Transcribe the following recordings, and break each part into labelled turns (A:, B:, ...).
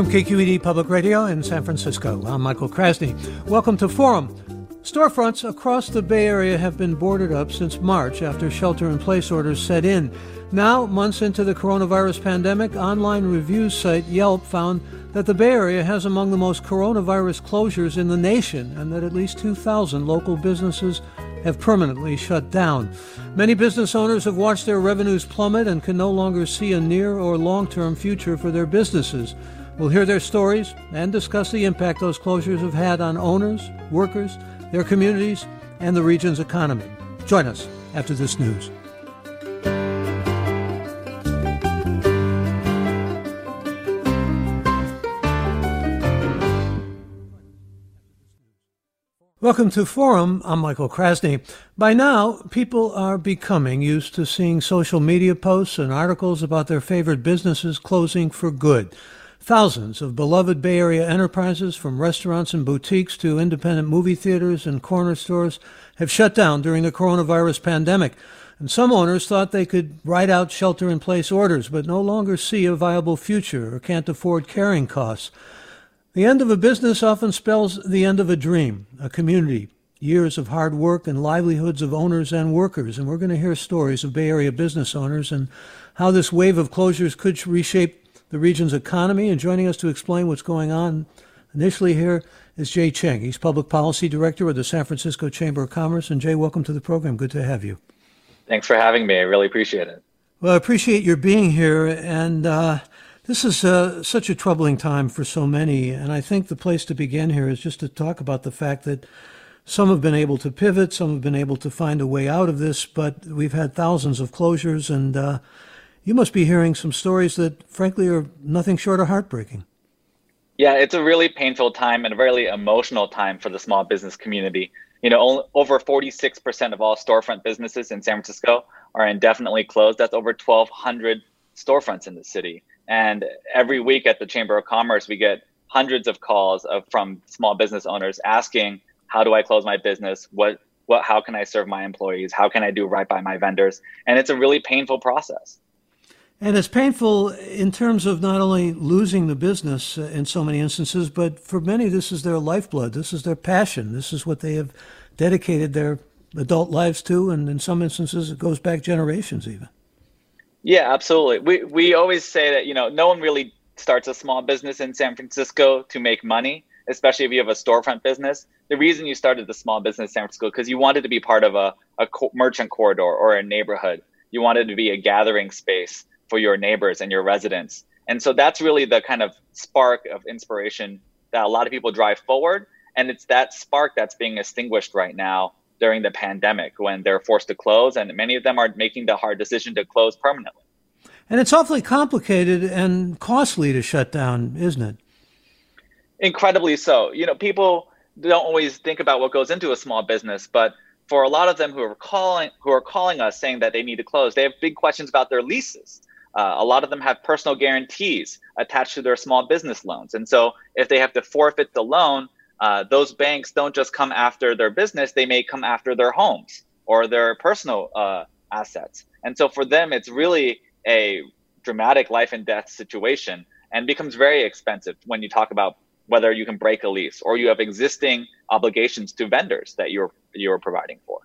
A: From KQED Public Radio in San Francisco, I'm Michael Krasny. Welcome to Forum. Storefronts across the Bay Area have been boarded up since March after shelter in place orders set in. Now, months into the coronavirus pandemic, online reviews site Yelp found that the Bay Area has among the most coronavirus closures in the nation and that at least 2,000 local businesses have permanently shut down. Many business owners have watched their revenues plummet and can no longer see a near or long term future for their businesses. We'll hear their stories and discuss the impact those closures have had on owners, workers, their communities, and the region's economy. Join us after this news. Welcome to Forum. I'm Michael Krasny. By now, people are becoming used to seeing social media posts and articles about their favorite businesses closing for good. Thousands of beloved Bay Area enterprises, from restaurants and boutiques to independent movie theaters and corner stores, have shut down during the coronavirus pandemic. And some owners thought they could write out shelter in place orders, but no longer see a viable future or can't afford carrying costs. The end of a business often spells the end of a dream, a community, years of hard work and livelihoods of owners and workers. And we're going to hear stories of Bay Area business owners and how this wave of closures could reshape the region's economy. And joining us to explain what's going on initially here is Jay Cheng. He's Public Policy Director of the San Francisco Chamber of Commerce. And Jay, welcome to the program. Good to have you.
B: Thanks for having me. I really appreciate it.
A: Well, I appreciate your being here. And uh, this is uh, such a troubling time for so many. And I think the place to begin here is just to talk about the fact that some have been able to pivot, some have been able to find a way out of this, but we've had thousands of closures and uh, you must be hearing some stories that, frankly, are nothing short of heartbreaking.
B: Yeah, it's a really painful time and a really emotional time for the small business community. You know, over 46% of all storefront businesses in San Francisco are indefinitely closed. That's over 1,200 storefronts in the city. And every week at the Chamber of Commerce, we get hundreds of calls of, from small business owners asking, "How do I close my business? What, what? How can I serve my employees? How can I do right by my vendors?" And it's a really painful process.
A: And it's painful in terms of not only losing the business uh, in so many instances, but for many, this is their lifeblood. This is their passion. This is what they have dedicated their adult lives to. And in some instances, it goes back generations even.
B: Yeah, absolutely. We, we always say that, you know, no one really starts a small business in San Francisco to make money, especially if you have a storefront business. The reason you started the small business in San Francisco because you wanted to be part of a, a merchant corridor or a neighborhood. You wanted to be a gathering space for your neighbors and your residents. And so that's really the kind of spark of inspiration that a lot of people drive forward. And it's that spark that's being extinguished right now during the pandemic when they're forced to close. And many of them are making the hard decision to close permanently.
A: And it's awfully complicated and costly to shut down, isn't it?
B: Incredibly so. You know, people don't always think about what goes into a small business, but for a lot of them who are calling who are calling us saying that they need to close, they have big questions about their leases. Uh, a lot of them have personal guarantees attached to their small business loans. And so if they have to forfeit the loan, uh, those banks don't just come after their business, they may come after their homes or their personal uh, assets. And so for them, it's really a dramatic life and death situation and becomes very expensive when you talk about whether you can break a lease or you have existing obligations to vendors that you're you're providing for.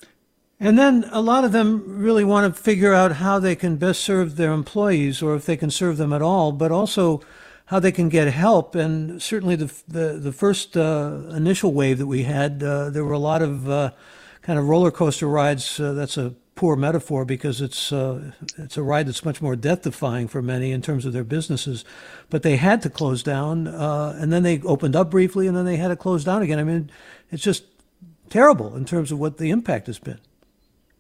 A: And then a lot of them really want to figure out how they can best serve their employees or if they can serve them at all, but also how they can get help. And certainly the, the, the first uh, initial wave that we had, uh, there were a lot of uh, kind of roller coaster rides. Uh, that's a poor metaphor because it's uh, it's a ride that's much more death defying for many in terms of their businesses. But they had to close down, uh, and then they opened up briefly, and then they had to close down again. I mean, it's just terrible in terms of what the impact has been.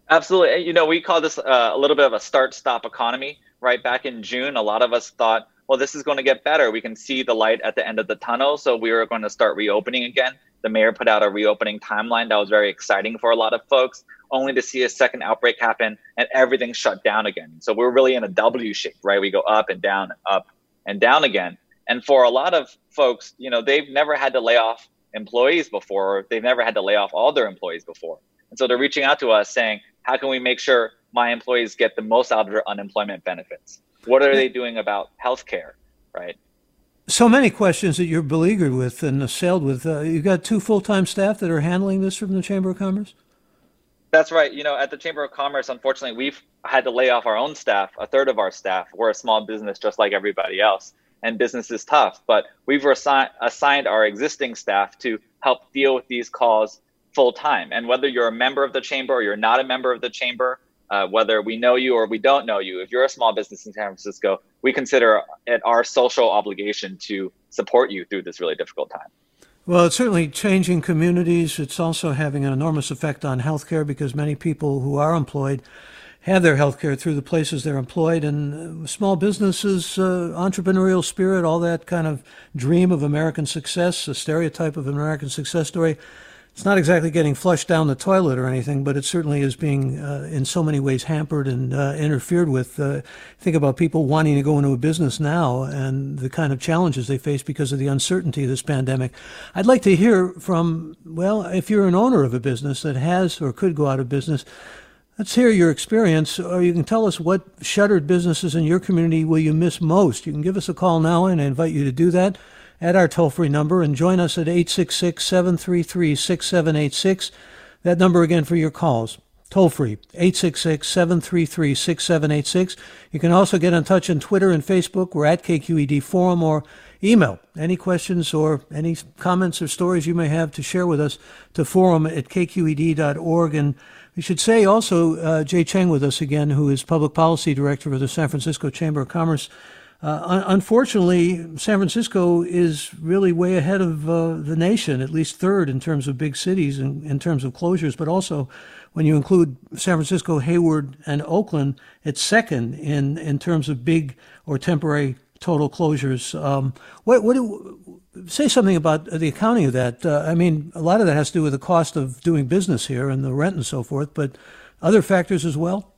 B: Absolutely. You know, we call this uh, a little bit of a start stop economy, right? Back in June, a lot of us thought, well, this is going to get better. We can see the light at the end of the tunnel. So we were going to start reopening again. The mayor put out a reopening timeline that was very exciting for a lot of folks, only to see a second outbreak happen and everything shut down again. So we're really in a W shape, right? We go up and down, up and down again. And for a lot of folks, you know, they've never had to lay off employees before. They've never had to lay off all their employees before. And so they're reaching out to us saying, how can we make sure my employees get the most out of their unemployment benefits? What are they doing about healthcare, right?
A: So many questions that you're beleaguered with and assailed with. Uh, you've got two full-time staff that are handling this from the Chamber of Commerce.
B: That's right. You know, at the Chamber of Commerce, unfortunately, we've had to lay off our own staff, a third of our staff. We're a small business just like everybody else, and business is tough. But we've assi- assigned our existing staff to help deal with these calls full time. And whether you're a member of the chamber or you're not a member of the chamber, uh, whether we know you or we don't know you, if you're a small business in San Francisco, we consider it our social obligation to support you through this really difficult time.
A: Well, it's certainly changing communities. It's also having an enormous effect on healthcare because many people who are employed have their healthcare through the places they're employed. And uh, small businesses, uh, entrepreneurial spirit, all that kind of dream of American success, a stereotype of an American success story it's not exactly getting flushed down the toilet or anything, but it certainly is being, uh, in so many ways, hampered and uh, interfered with. Uh, think about people wanting to go into a business now and the kind of challenges they face because of the uncertainty of this pandemic. I'd like to hear from, well, if you're an owner of a business that has or could go out of business, let's hear your experience, or you can tell us what shuttered businesses in your community will you miss most. You can give us a call now, and I invite you to do that at our toll free number and join us at 866 733 6786. That number again for your calls. Toll free, 866 733 6786. You can also get in touch on Twitter and Facebook. We're at KQED Forum or email any questions or any comments or stories you may have to share with us to forum at kqed.org. And we should say also uh, Jay Cheng with us again, who is Public Policy Director of the San Francisco Chamber of Commerce. Uh, unfortunately, San Francisco is really way ahead of uh, the nation, at least third in terms of big cities and in, terms of closures, but also when you include San Francisco, Hayward, and Oakland, it's second in, in terms of big or temporary total closures. Um, what, what do, say something about the accounting of that? Uh, I mean, a lot of that has to do with the cost of doing business here and the rent and so forth, but other factors as well?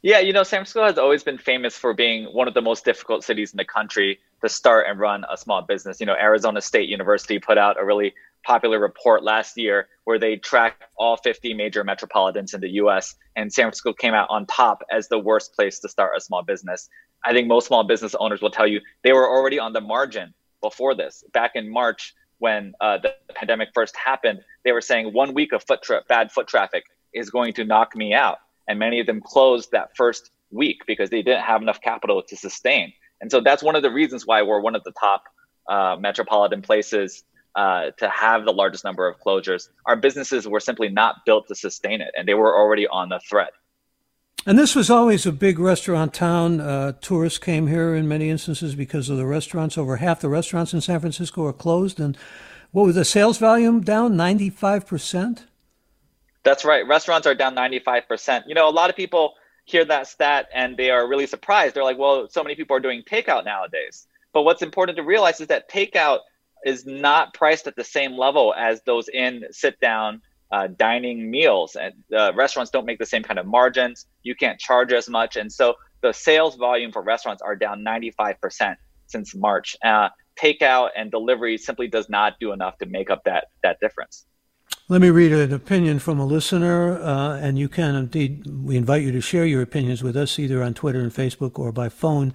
B: Yeah, you know, San Francisco has always been famous for being one of the most difficult cities in the country to start and run a small business. You know, Arizona State University put out a really popular report last year where they tracked all 50 major metropolitans in the US, and San Francisco came out on top as the worst place to start a small business. I think most small business owners will tell you they were already on the margin before this. Back in March, when uh, the pandemic first happened, they were saying one week of foot tra- bad foot traffic is going to knock me out and many of them closed that first week because they didn't have enough capital to sustain. And so that's one of the reasons why we're one of the top uh, metropolitan places uh, to have the largest number of closures. Our businesses were simply not built to sustain it, and they were already on the threat.
A: And this was always a big restaurant town. Uh, tourists came here in many instances because of the restaurants. Over half the restaurants in San Francisco are closed. And what was the sales volume down? 95%?
B: That's right. Restaurants are down 95%. You know, a lot of people hear that stat and they are really surprised. They're like, well, so many people are doing takeout nowadays. But what's important to realize is that takeout is not priced at the same level as those in sit down uh, dining meals. And uh, restaurants don't make the same kind of margins. You can't charge as much. And so the sales volume for restaurants are down 95% since March. Uh, takeout and delivery simply does not do enough to make up that, that difference.
A: Let me read an opinion from a listener, uh, and you can indeed, we invite you to share your opinions with us either on Twitter and Facebook or by phone.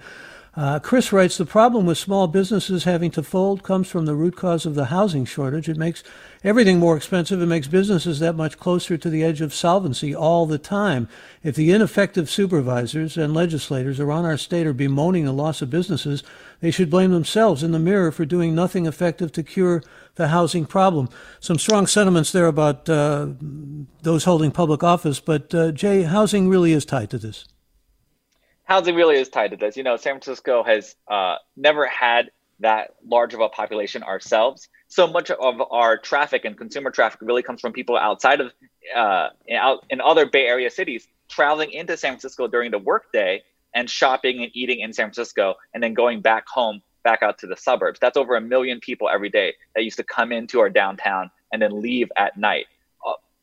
A: Uh, Chris writes The problem with small businesses having to fold comes from the root cause of the housing shortage. It makes everything more expensive. It makes businesses that much closer to the edge of solvency all the time. If the ineffective supervisors and legislators around our state are bemoaning the loss of businesses, they should blame themselves in the mirror for doing nothing effective to cure the housing problem. Some strong sentiments there about uh, those holding public office, but uh, Jay, housing really is tied to this
B: housing really is tied to this. You know, San Francisco has uh, never had that large of a population ourselves. So much of our traffic and consumer traffic really comes from people outside of uh, out in other Bay Area cities traveling into San Francisco during the workday and shopping and eating in San Francisco, and then going back home, back out to the suburbs. That's over a million people every day that used to come into our downtown and then leave at night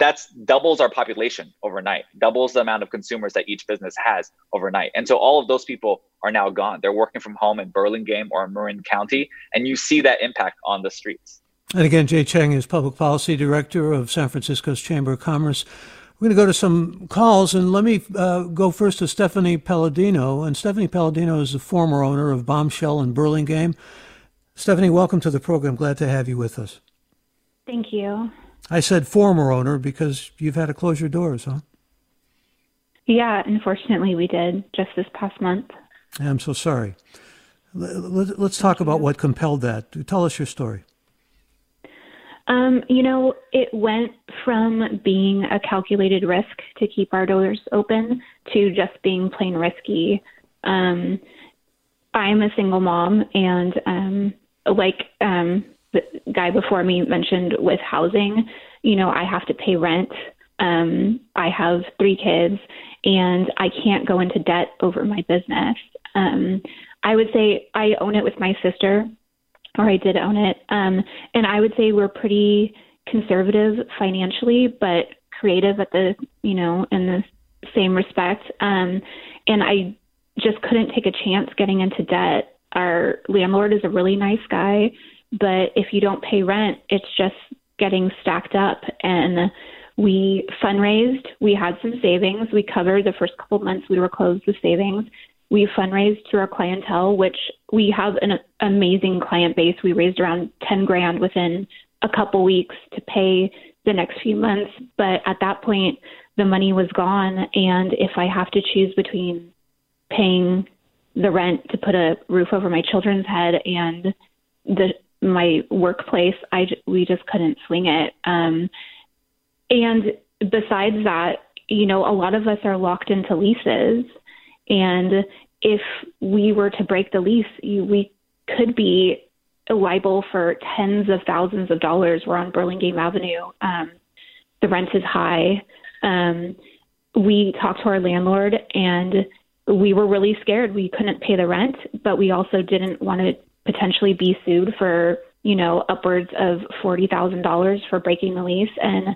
B: that's doubles our population overnight, doubles the amount of consumers that each business has overnight. And so all of those people are now gone. They're working from home in Burlingame or Marin County, and you see that impact on the streets.
A: And again, Jay Cheng is Public Policy Director of San Francisco's Chamber of Commerce. We're going to go to some calls, and let me uh, go first to Stephanie Palladino. And Stephanie Palladino is the former owner of Bombshell in Burlingame. Stephanie, welcome to the program. Glad to have you with us.
C: Thank you.
A: I said former owner because you've had to close your doors, huh?
C: Yeah, unfortunately, we did just this past month.
A: I'm so sorry. Let's talk about what compelled that. Tell us your story.
C: Um, you know, it went from being a calculated risk to keep our doors open to just being plain risky. Um, I'm a single mom, and um, like um, the guy before me mentioned with housing, you know, I have to pay rent. Um, I have three kids, and I can't go into debt over my business. Um, I would say I own it with my sister, or I did own it. Um, and I would say we're pretty conservative financially, but creative at the, you know, in the same respect. Um, and I just couldn't take a chance getting into debt. Our landlord is a really nice guy. But if you don't pay rent, it's just getting stacked up. And we fundraised. We had some savings. We covered the first couple months we were closed with savings. We fundraised through our clientele, which we have an amazing client base. We raised around 10 grand within a couple weeks to pay the next few months. But at that point, the money was gone. And if I have to choose between paying the rent to put a roof over my children's head and the my workplace, I we just couldn't swing it. Um, and besides that, you know, a lot of us are locked into leases, and if we were to break the lease, you, we could be liable for tens of thousands of dollars. We're on Burlingame Avenue. Um, the rent is high. Um, we talked to our landlord and we were really scared. We couldn't pay the rent, but we also didn't want to potentially be sued for you know upwards of forty thousand dollars for breaking the lease and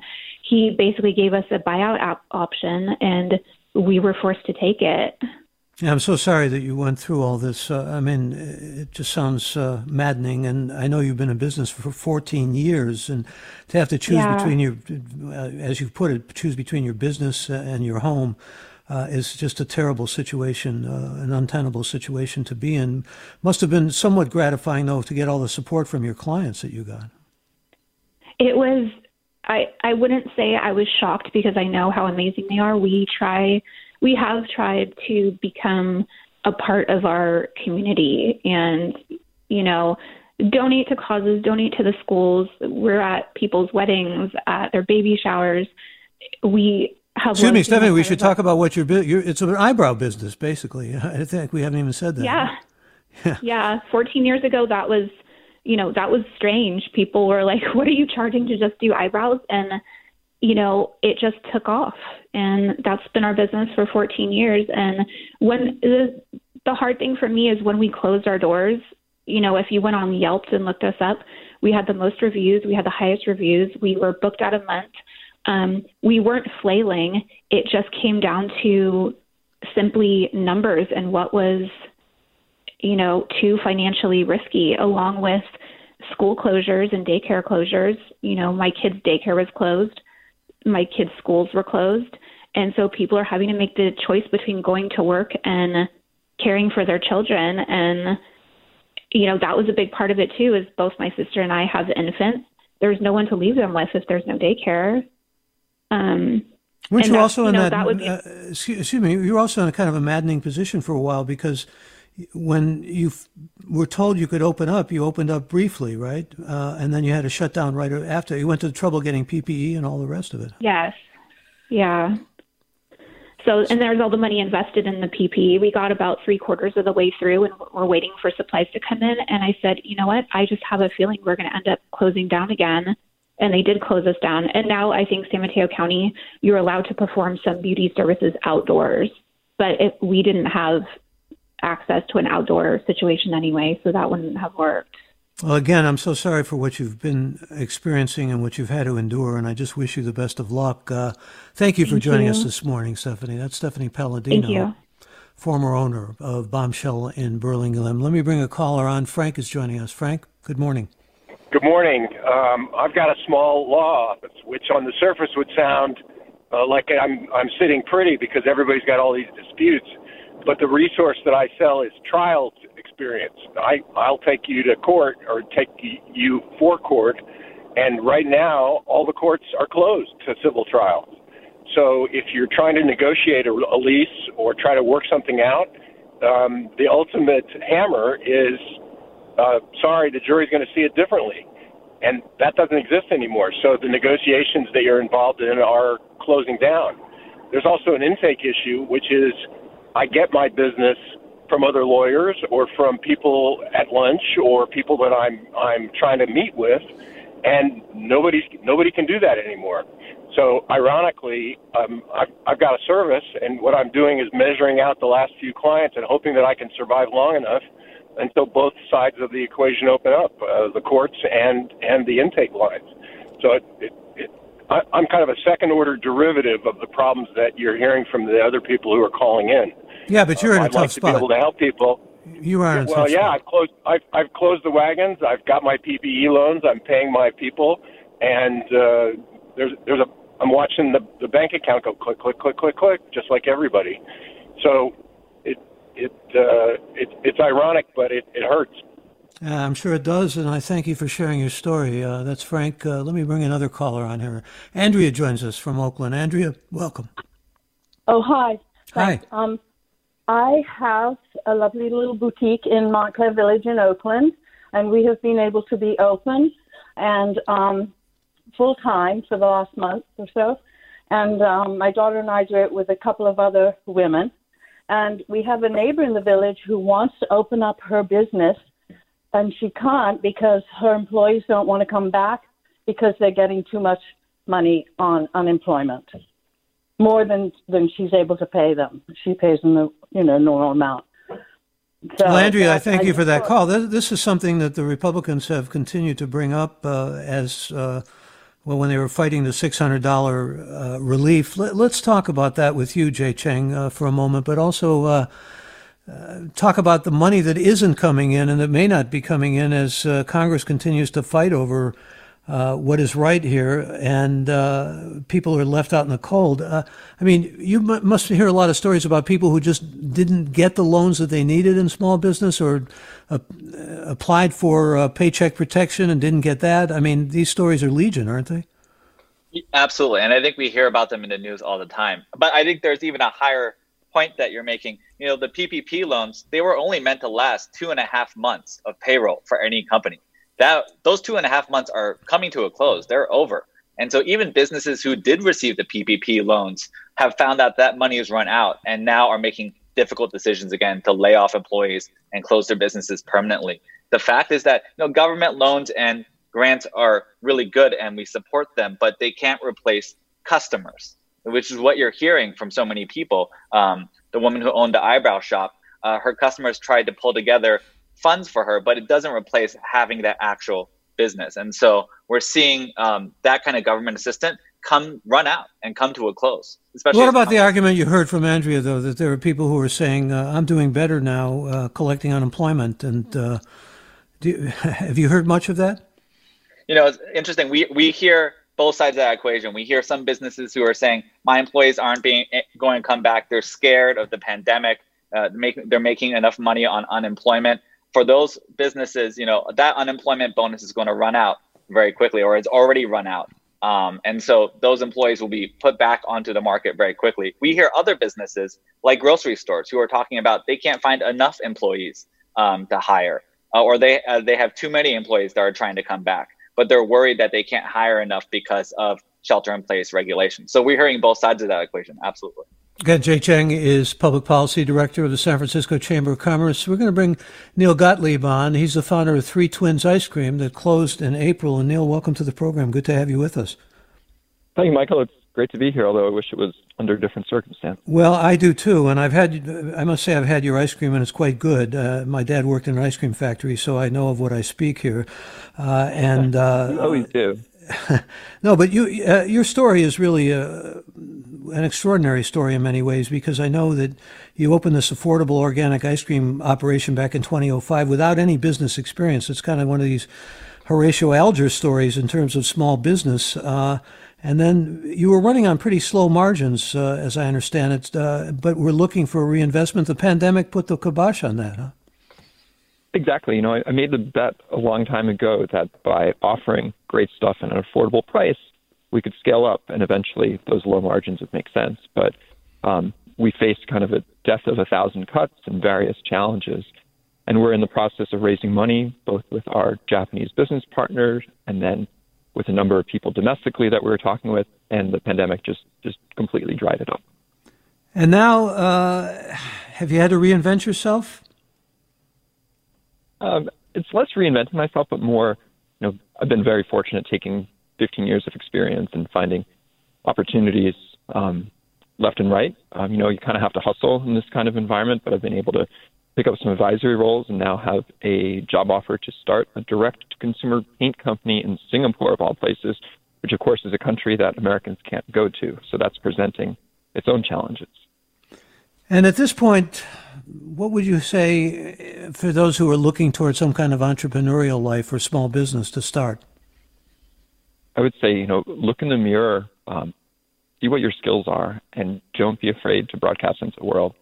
C: he basically gave us a buyout op- option and we were forced to take it
A: yeah, I'm so sorry that you went through all this. Uh, I mean, it just sounds uh, maddening. And I know you've been in business for 14 years, and to have to choose yeah. between your, uh, as you put it, choose between your business and your home uh, is just a terrible situation, uh, an untenable situation to be in. Must have been somewhat gratifying, though, to get all the support from your clients that you got.
C: It was. I I wouldn't say I was shocked because I know how amazing they are. We try. We have tried to become a part of our community, and you know donate to causes, donate to the schools. We're at people's weddings, at their baby showers. We
A: Excuse me, Stephanie. We should talk about what your, your it's an eyebrow business, basically. I think we haven't even said that.
C: Yeah. yeah, yeah. Fourteen years ago, that was, you know, that was strange. People were like, "What are you charging to just do eyebrows?" And you know, it just took off, and that's been our business for 14 years. And when the, the hard thing for me is when we closed our doors. You know, if you went on Yelp and looked us up, we had the most reviews. We had the highest reviews. We were booked out a month um, we weren't flailing. It just came down to simply numbers and what was, you know, too financially risky, along with school closures and daycare closures. You know, my kids' daycare was closed, my kids' schools were closed. And so people are having to make the choice between going to work and caring for their children. And, you know, that was a big part of it too, is both my sister and I have infants. There's no one to leave them with if there's no daycare. Um,
A: Weren't you also in know, that? that be, uh, excuse, me. You were also in a kind of a maddening position for a while because when you were told you could open up, you opened up briefly, right? Uh, and then you had to shut down right after. You went to the trouble getting PPE and all the rest of it.
C: Yes. Yeah. So, and there's all the money invested in the PPE. We got about three quarters of the way through and we're waiting for supplies to come in. And I said, you know what? I just have a feeling we're going to end up closing down again. And they did close us down. And now I think San Mateo County, you're allowed to perform some beauty services outdoors. But if we didn't have access to an outdoor situation anyway, so that wouldn't have worked.
A: Well, again, I'm so sorry for what you've been experiencing and what you've had to endure, and I just wish you the best of luck. Uh, thank you for thank joining you. us this morning, Stephanie. That's Stephanie Palladino, former owner of Bombshell in Burlingame. Let me bring a caller on. Frank is joining us. Frank, good morning.
D: Good morning. Um, I've got a small law office, which on the surface would sound uh, like I'm I'm sitting pretty because everybody's got all these disputes, but the resource that I sell is trial experience. I I'll take you to court or take you for court, and right now all the courts are closed to civil trials. So if you're trying to negotiate a, a lease or try to work something out, um, the ultimate hammer is uh, sorry, the jury's going to see it differently. And that doesn't exist anymore. So the negotiations that you're involved in are closing down. There's also an intake issue, which is I get my business from other lawyers or from people at lunch or people that I'm I'm trying to meet with, and nobody nobody can do that anymore. So ironically, um, I've, I've got a service, and what I'm doing is measuring out the last few clients and hoping that I can survive long enough until both sides of the equation open up, uh, the courts and and the intake lines. So it, it, it, I, I'm kind of a second order derivative of the problems that you're hearing from the other people who are calling in.
A: Yeah, but you're in a
D: I'd
A: tough
D: like
A: spot.
D: To be able to help people.
A: You are. In
D: well, yeah,
A: spot.
D: I've closed. I've, I've closed the wagons. I've got my PPE loans. I'm paying my people, and uh, there's there's a. I'm watching the the bank account go click click click click click, just like everybody. So it it uh, it it's ironic, but it it hurts.
A: I'm sure it does, and I thank you for sharing your story. Uh, that's Frank. Uh, let me bring another caller on here. Andrea joins us from Oakland. Andrea, welcome.
E: Oh, hi.
A: Thanks.
E: Hi. Um, I have a lovely little boutique in Montclair Village in Oakland, and we have been able to be open and um, full time for the last month or so. And um, my daughter and I do it with a couple of other women. And we have a neighbor in the village who wants to open up her business, and she can't because her employees don't want to come back because they're getting too much money on unemployment more than than she's able to pay them. She pays them the you know normal amount.
A: So, well, Andrea, I thank I, you for that call. This, this, is something that the Republicans have continued to bring up uh, as uh, well when they were fighting the six hundred dollar uh, relief. Let, us talk about that with you, Jay Cheng, uh, for a moment, but also. Uh, uh, talk about the money that isn't coming in and that may not be coming in as Congress continues to fight over uh, what is right here, and uh, people are left out in the cold. Uh, I mean, you m- must hear a lot of stories about people who just didn't get the loans that they needed in small business or uh, applied for uh, paycheck protection and didn't get that. I mean, these stories are legion, aren't they?
B: Absolutely, and I think we hear about them in the news all the time. But I think there's even a higher point that you're making. You know, the PPP loans they were only meant to last two and a half months of payroll for any company that those two and a half months are coming to a close. They're over. And so even businesses who did receive the PPP loans have found out that money has run out and now are making difficult decisions again to lay off employees and close their businesses permanently. The fact is that you know government loans and grants are really good and we support them, but they can't replace customers, which is what you're hearing from so many people. Um, the woman who owned the eyebrow shop, uh, her customers tried to pull together funds for her, but it doesn't replace having that actual business. And so we're seeing um, that kind of government assistant come run out and come to a close.
A: Especially what about the argument you heard from Andrea, though, that there are people who are saying, uh, "I'm doing better now, uh, collecting unemployment"? And uh, you, have you heard much of that?
B: You know, it's interesting. We we hear both sides of that equation. We hear some businesses who are saying, "My employees aren't being eh, going to come back. They're scared of the pandemic." uh, make, they're making enough money on unemployment. For those businesses, you know, that unemployment bonus is going to run out very quickly or it's already run out. Um, and so those employees will be put back onto the market very quickly. We hear other businesses like grocery stores who are talking about they can't find enough employees um, to hire, uh, or they uh, they have too many employees that are trying to come back, but they're worried that they can't hire enough because of shelter in place regulations. So we're hearing both sides of that equation. Absolutely.
A: Again, Jay Cheng is Public Policy Director of the San Francisco Chamber of Commerce. We're going to bring Neal Gottlieb on. He's the founder of Three Twins Ice Cream that closed in April. And Neal, welcome to the program. Good to have you with us.
F: Thank you, Michael. It's great to be here, although I wish it was under different circumstances.
A: Well, I do too. And I've had, I must say, I've had your ice cream and it's quite good. Uh, my dad worked in an ice cream factory, so I know of what I speak here. Uh, and, uh,
F: you always do.
A: no, but you, uh, your story is really uh, an extraordinary story in many ways because I know that you opened this affordable organic ice cream operation back in 2005 without any business experience. It's kind of one of these Horatio Alger stories in terms of small business. Uh, and then you were running on pretty slow margins, uh, as I understand it, uh, but we're looking for reinvestment. The pandemic put the kibosh on that, huh?
F: Exactly. You know, I, I made the bet a long time ago that by offering great stuff at an affordable price, we could scale up, and eventually those low margins would make sense. But um, we faced kind of a death of a thousand cuts and various challenges, and we're in the process of raising money both with our Japanese business partners and then with a number of people domestically that we were talking with, and the pandemic just just completely dried it up.
A: And now, uh, have you had to reinvent yourself?
F: Um, it's less reinventing myself, but more, you know, I've been very fortunate taking 15 years of experience and finding opportunities um, left and right. Um, you know, you kind of have to hustle in this kind of environment, but I've been able to pick up some advisory roles and now have a job offer to start a direct to consumer paint company in Singapore, of all places, which, of course, is a country that Americans can't go to. So that's presenting its own challenges.
A: And at this point, what would you say for those who are looking towards some kind of entrepreneurial life or small business to start?
F: I would say, you know, look in the mirror, um, see what your skills are, and don't be afraid to broadcast into the world.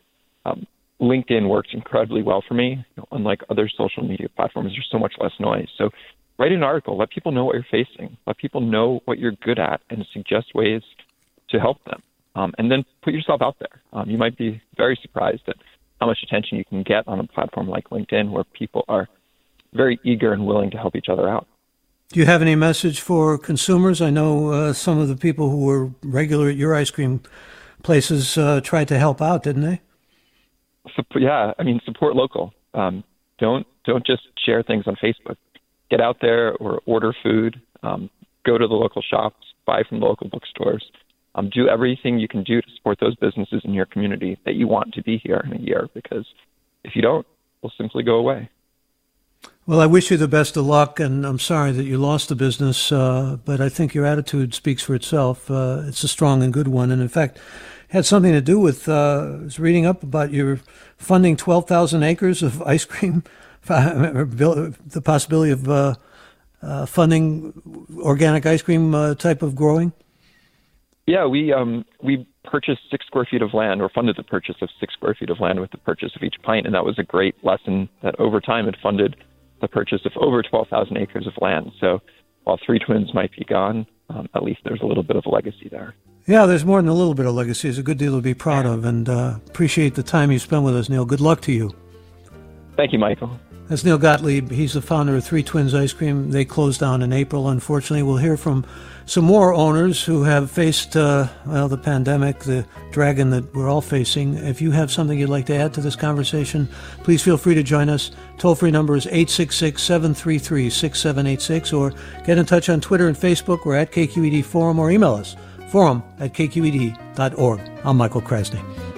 F: Um, LinkedIn works incredibly well for me. You know, unlike other social media platforms, there's so much less noise. So write an article, let people know what you're facing, let people know what you're good at, and suggest ways to help them. Um, and then put yourself out there. Um, you might be very surprised at how much attention you can get on a platform like LinkedIn, where people are very eager and willing to help each other out.
A: Do you have any message for consumers? I know uh, some of the people who were regular at your ice cream places uh, tried to help out, didn't they?
F: yeah, I mean, support local. Um, don't don't just share things on Facebook. Get out there or order food. Um, go to the local shops. Buy from the local bookstores. Um, do everything you can do to support those businesses in your community that you want to be here in a year. Because if you don't, we will simply go away.
A: Well, I wish you the best of luck, and I'm sorry that you lost the business, uh, but I think your attitude speaks for itself. Uh, it's a strong and good one, and in fact, had something to do with. Uh, I was reading up about your funding 12,000 acres of ice cream, the possibility of uh, uh, funding organic ice cream uh, type of growing.
F: Yeah, we um, we purchased six square feet of land, or funded the purchase of six square feet of land with the purchase of each pint, and that was a great lesson that over time it funded the purchase of over 12,000 acres of land. So while three twins might be gone, um, at least there's a little bit of a legacy there.
A: Yeah, there's more than a little bit of legacy. It's a good deal to be proud of, and uh, appreciate the time you spent with us, Neal. Good luck to you.
F: Thank you, Michael.
A: That's Neal Gottlieb. He's the founder of Three Twins Ice Cream. They closed down in April. Unfortunately, we'll hear from some more owners who have faced, uh, well, the pandemic, the dragon that we're all facing. If you have something you'd like to add to this conversation, please feel free to join us. Toll free number is 866 733 6786, or get in touch on Twitter and Facebook. We're at KQED Forum, or email us forum at kqed.org. I'm Michael Krasny.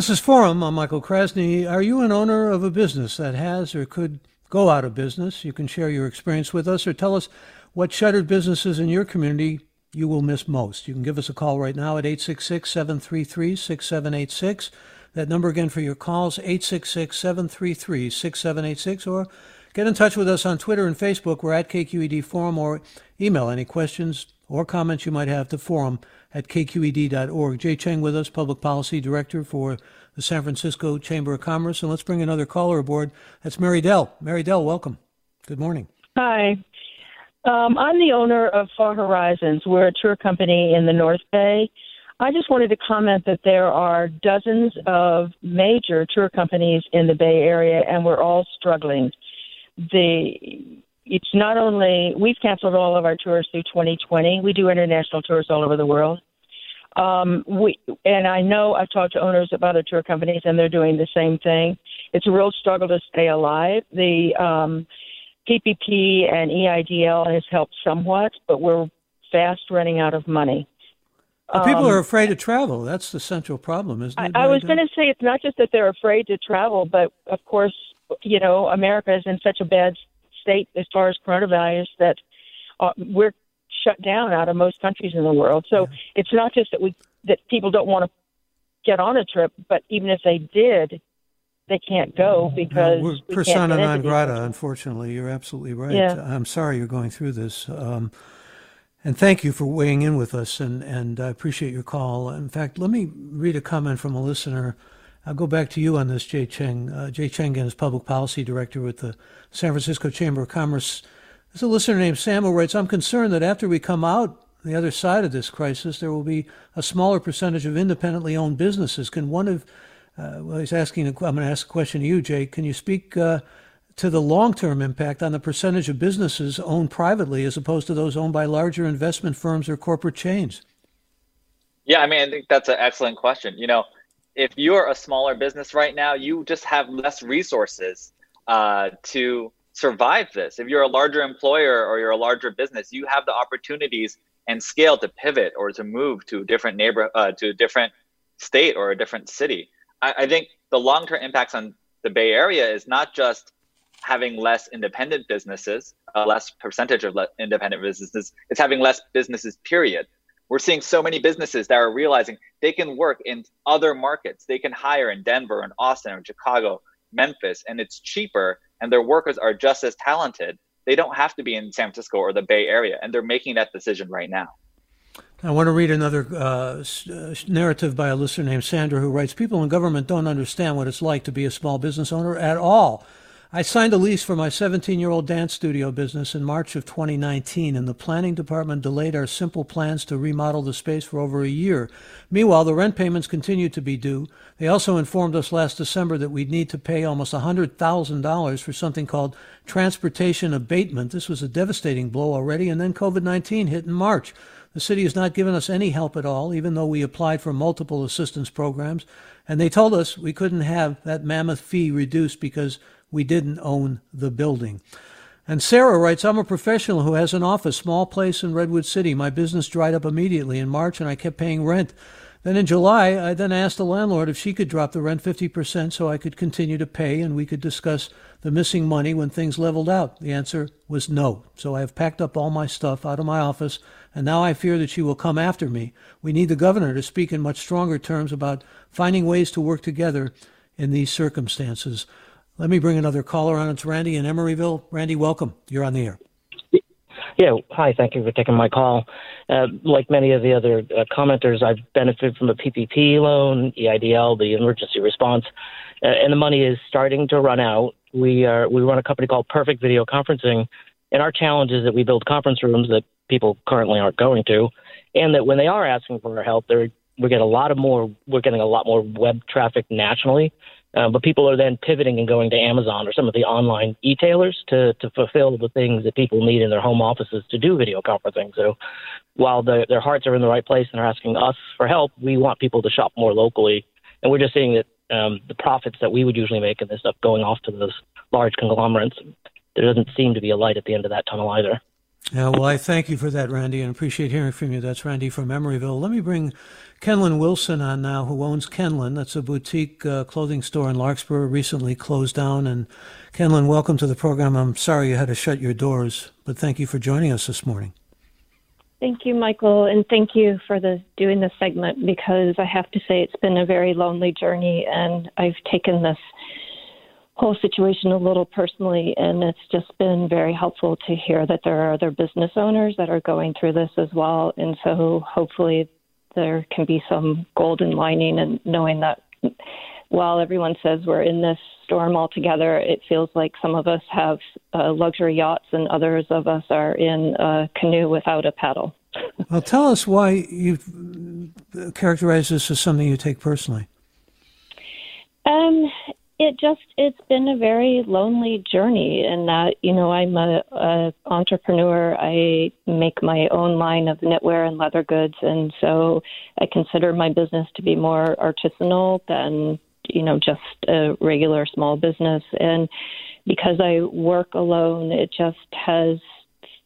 A: This is Forum. I'm Michael Krasny. Are you an owner of a business that has or could go out of business? You can share your experience with us or tell us what shuttered businesses in your community you will miss most. You can give us a call right now at 866 733 6786. That number again for your calls, 866 733 6786, or get in touch with us on Twitter and Facebook. We're at KQED Forum, or email any questions or comments you might have to forum at kqed.org. Jay Cheng with us, Public Policy Director for the San Francisco Chamber of Commerce. And let's bring another caller aboard. That's Mary Dell. Mary Dell, welcome. Good morning.
G: Hi. Um, I'm the owner of Far Horizons. We're a tour company in the North Bay. I just wanted to comment that there are dozens of major tour companies in the Bay Area, and we're all struggling. The it's not only we've canceled all of our tours through 2020. We do international tours all over the world. Um, we and I know I've talked to owners of other tour companies, and they're doing the same thing. It's a real struggle to stay alive. The um, PPP and EIDL has helped somewhat, but we're fast running out of money.
A: Well, people um, are afraid to travel. That's the central problem, isn't it?
G: I, I was going to say it's not just that they're afraid to travel, but of course, you know, America is in such a bad state as far as coronavirus that uh, we're shut down out of most countries in the world. So yeah. it's not just that we that people don't want to get on a trip, but even if they did, they can't go because
A: no, persona non grata. Unfortunately, you're absolutely right. Yeah. I'm sorry you're going through this. Um, and thank you for weighing in with us, and, and I appreciate your call. In fact, let me read a comment from a listener. I'll go back to you on this, Jay Cheng. Uh, Jay Cheng is Public Policy Director with the San Francisco Chamber of Commerce. There's a listener named Sam who writes, I'm concerned that after we come out the other side of this crisis, there will be a smaller percentage of independently owned businesses. Can one of, uh, well, he's asking, I'm going to ask a question to you, Jay. Can you speak uh, to the long term impact on the percentage of businesses owned privately as opposed to those owned by larger investment firms or corporate chains?
B: Yeah, I mean, I think that's an excellent question. You know, if you're a smaller business right now, you just have less resources uh, to survive this. If you're a larger employer or you're a larger business, you have the opportunities and scale to pivot or to move to a different neighbor, uh, to a different state or a different city. I, I think the long term impacts on the Bay Area is not just having less independent businesses, a less percentage of independent businesses. It's having less businesses, period. We're seeing so many businesses that are realizing they can work in other markets. They can hire in Denver and Austin or Chicago, Memphis, and it's cheaper, and their workers are just as talented. They don't have to be in San Francisco or the Bay Area, and they're making that decision right now.
A: I want to read another uh, uh, narrative by a listener named Sandra who writes People in government don't understand what it's like to be a small business owner at all. I signed a lease for my 17 year old dance studio business in March of 2019, and the planning department delayed our simple plans to remodel the space for over a year. Meanwhile, the rent payments continued to be due. They also informed us last December that we'd need to pay almost $100,000 for something called transportation abatement. This was a devastating blow already, and then COVID 19 hit in March. The city has not given us any help at all, even though we applied for multiple assistance programs. And they told us we couldn't have that mammoth fee reduced because we didn't own the building. And Sarah writes, I'm a professional who has an office, small place in Redwood City. My business dried up immediately in March and I kept paying rent. Then in July, I then asked the landlord if she could drop the rent 50% so I could continue to pay and we could discuss the missing money when things leveled out. The answer was no. So I have packed up all my stuff out of my office and now I fear that she will come after me. We need the governor to speak in much stronger terms about finding ways to work together in these circumstances. Let me bring another caller on. It's Randy in Emeryville. Randy, welcome. You're on the air.
H: Yeah, hi. Thank you for taking my call. Uh, like many of the other uh, commenters, I've benefited from a PPP loan, EIDL, the emergency response, uh, and the money is starting to run out. We are we run a company called Perfect Video Conferencing, and our challenge is that we build conference rooms that people currently aren't going to, and that when they are asking for our help, they're we get a lot of more. We're getting a lot more web traffic nationally uh, but people are then pivoting and going to Amazon or some of the online e-tailers to, to fulfill the things that people need in their home offices to do video conferencing. So while the, their hearts are in the right place and are asking us for help, we want people to shop more locally. And we're just seeing that um, the profits that we would usually make in this stuff going off to those large conglomerates, there doesn't seem to be a light at the end of that tunnel either.
A: Yeah, well, I thank you for that, Randy, and appreciate hearing from you. That's Randy from Emeryville. Let me bring Kenlyn Wilson on now, who owns Kenlyn. That's a boutique uh, clothing store in Larkspur, recently closed down. And Kenlyn, welcome to the program. I'm sorry you had to shut your doors, but thank you for joining us this morning.
I: Thank you, Michael, and thank you for the doing this segment because I have to say it's been a very lonely journey, and I've taken this whole situation a little personally, and it's just been very helpful to hear that there are other business owners that are going through this as well, and so hopefully there can be some golden lining and knowing that while everyone says we're in this storm all together, it feels like some of us have uh, luxury yachts and others of us are in a canoe without a paddle.
A: well, tell us why you characterize this as something you take personally.
I: Um, it just it's been a very lonely journey in that you know I'm a, a entrepreneur. I make my own line of knitwear and leather goods, and so I consider my business to be more artisanal than you know just a regular small business and because i work alone it just has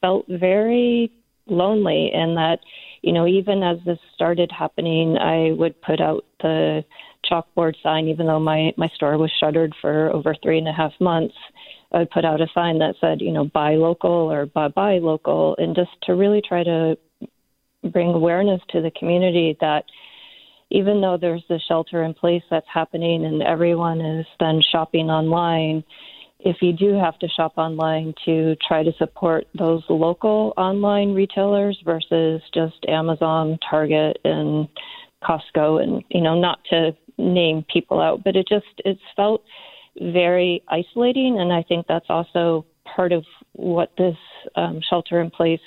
I: felt very lonely and that you know even as this started happening i would put out the chalkboard sign even though my my store was shuttered for over three and a half months i would put out a sign that said you know buy local or buy buy local and just to really try to bring awareness to the community that even though there's the shelter in place that's happening and everyone is then shopping online, if you do have to shop online to try to support those local online retailers versus just Amazon, Target, and Costco, and you know, not to name people out, but it just it's felt very isolating, and I think that's also part of what this um, shelter in place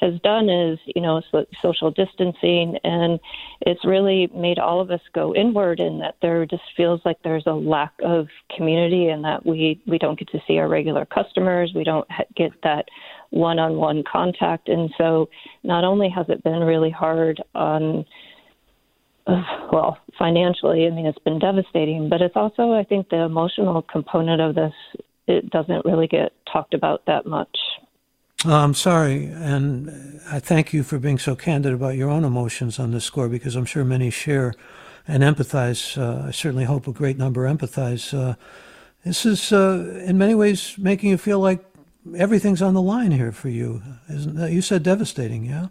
I: has done is, you know, so social distancing, and it's really made all of us go inward. And that there just feels like there's a lack of community, and that we we don't get to see our regular customers, we don't get that one-on-one contact, and so not only has it been really hard on well, financially, I mean, it's been devastating, but it's also, I think, the emotional component of this, it doesn't really get talked about that much.
A: I'm sorry, and I thank you for being so candid about your own emotions on this score because I'm sure many share and empathize. Uh, I certainly hope a great number empathize. Uh, this is, uh, in many ways, making you feel like everything's on the line here for you. Isn't that? You said devastating, yeah?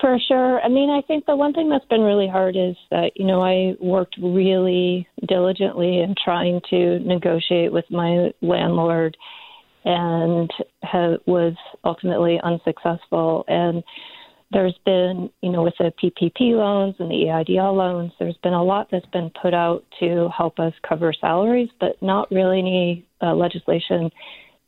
I: For sure. I mean, I think the one thing that's been really hard is that, you know, I worked really diligently in trying to negotiate with my landlord and ha- was ultimately unsuccessful. And there's been, you know, with the PPP loans and the EIDL loans, there's been a lot that's been put out to help us cover salaries, but not really any uh, legislation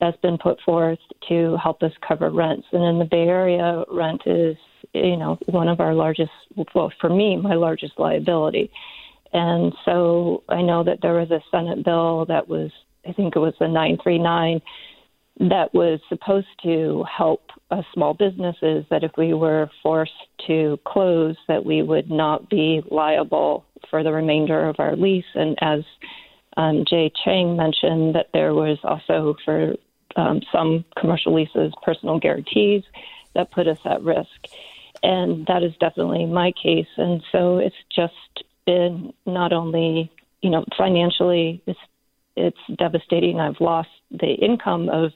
I: that's been put forth to help us cover rents. And in the Bay Area, rent is, you know, one of our largest, well, for me, my largest liability. And so I know that there was a Senate bill that was, I think it was the 939 that was supposed to help uh, small businesses that if we were forced to close that we would not be liable for the remainder of our lease and as um, Jay Cheng mentioned that there was also for um, some commercial leases personal guarantees that put us at risk and that is definitely my case and so it's just been not only you know financially it's it's devastating. I've lost the income of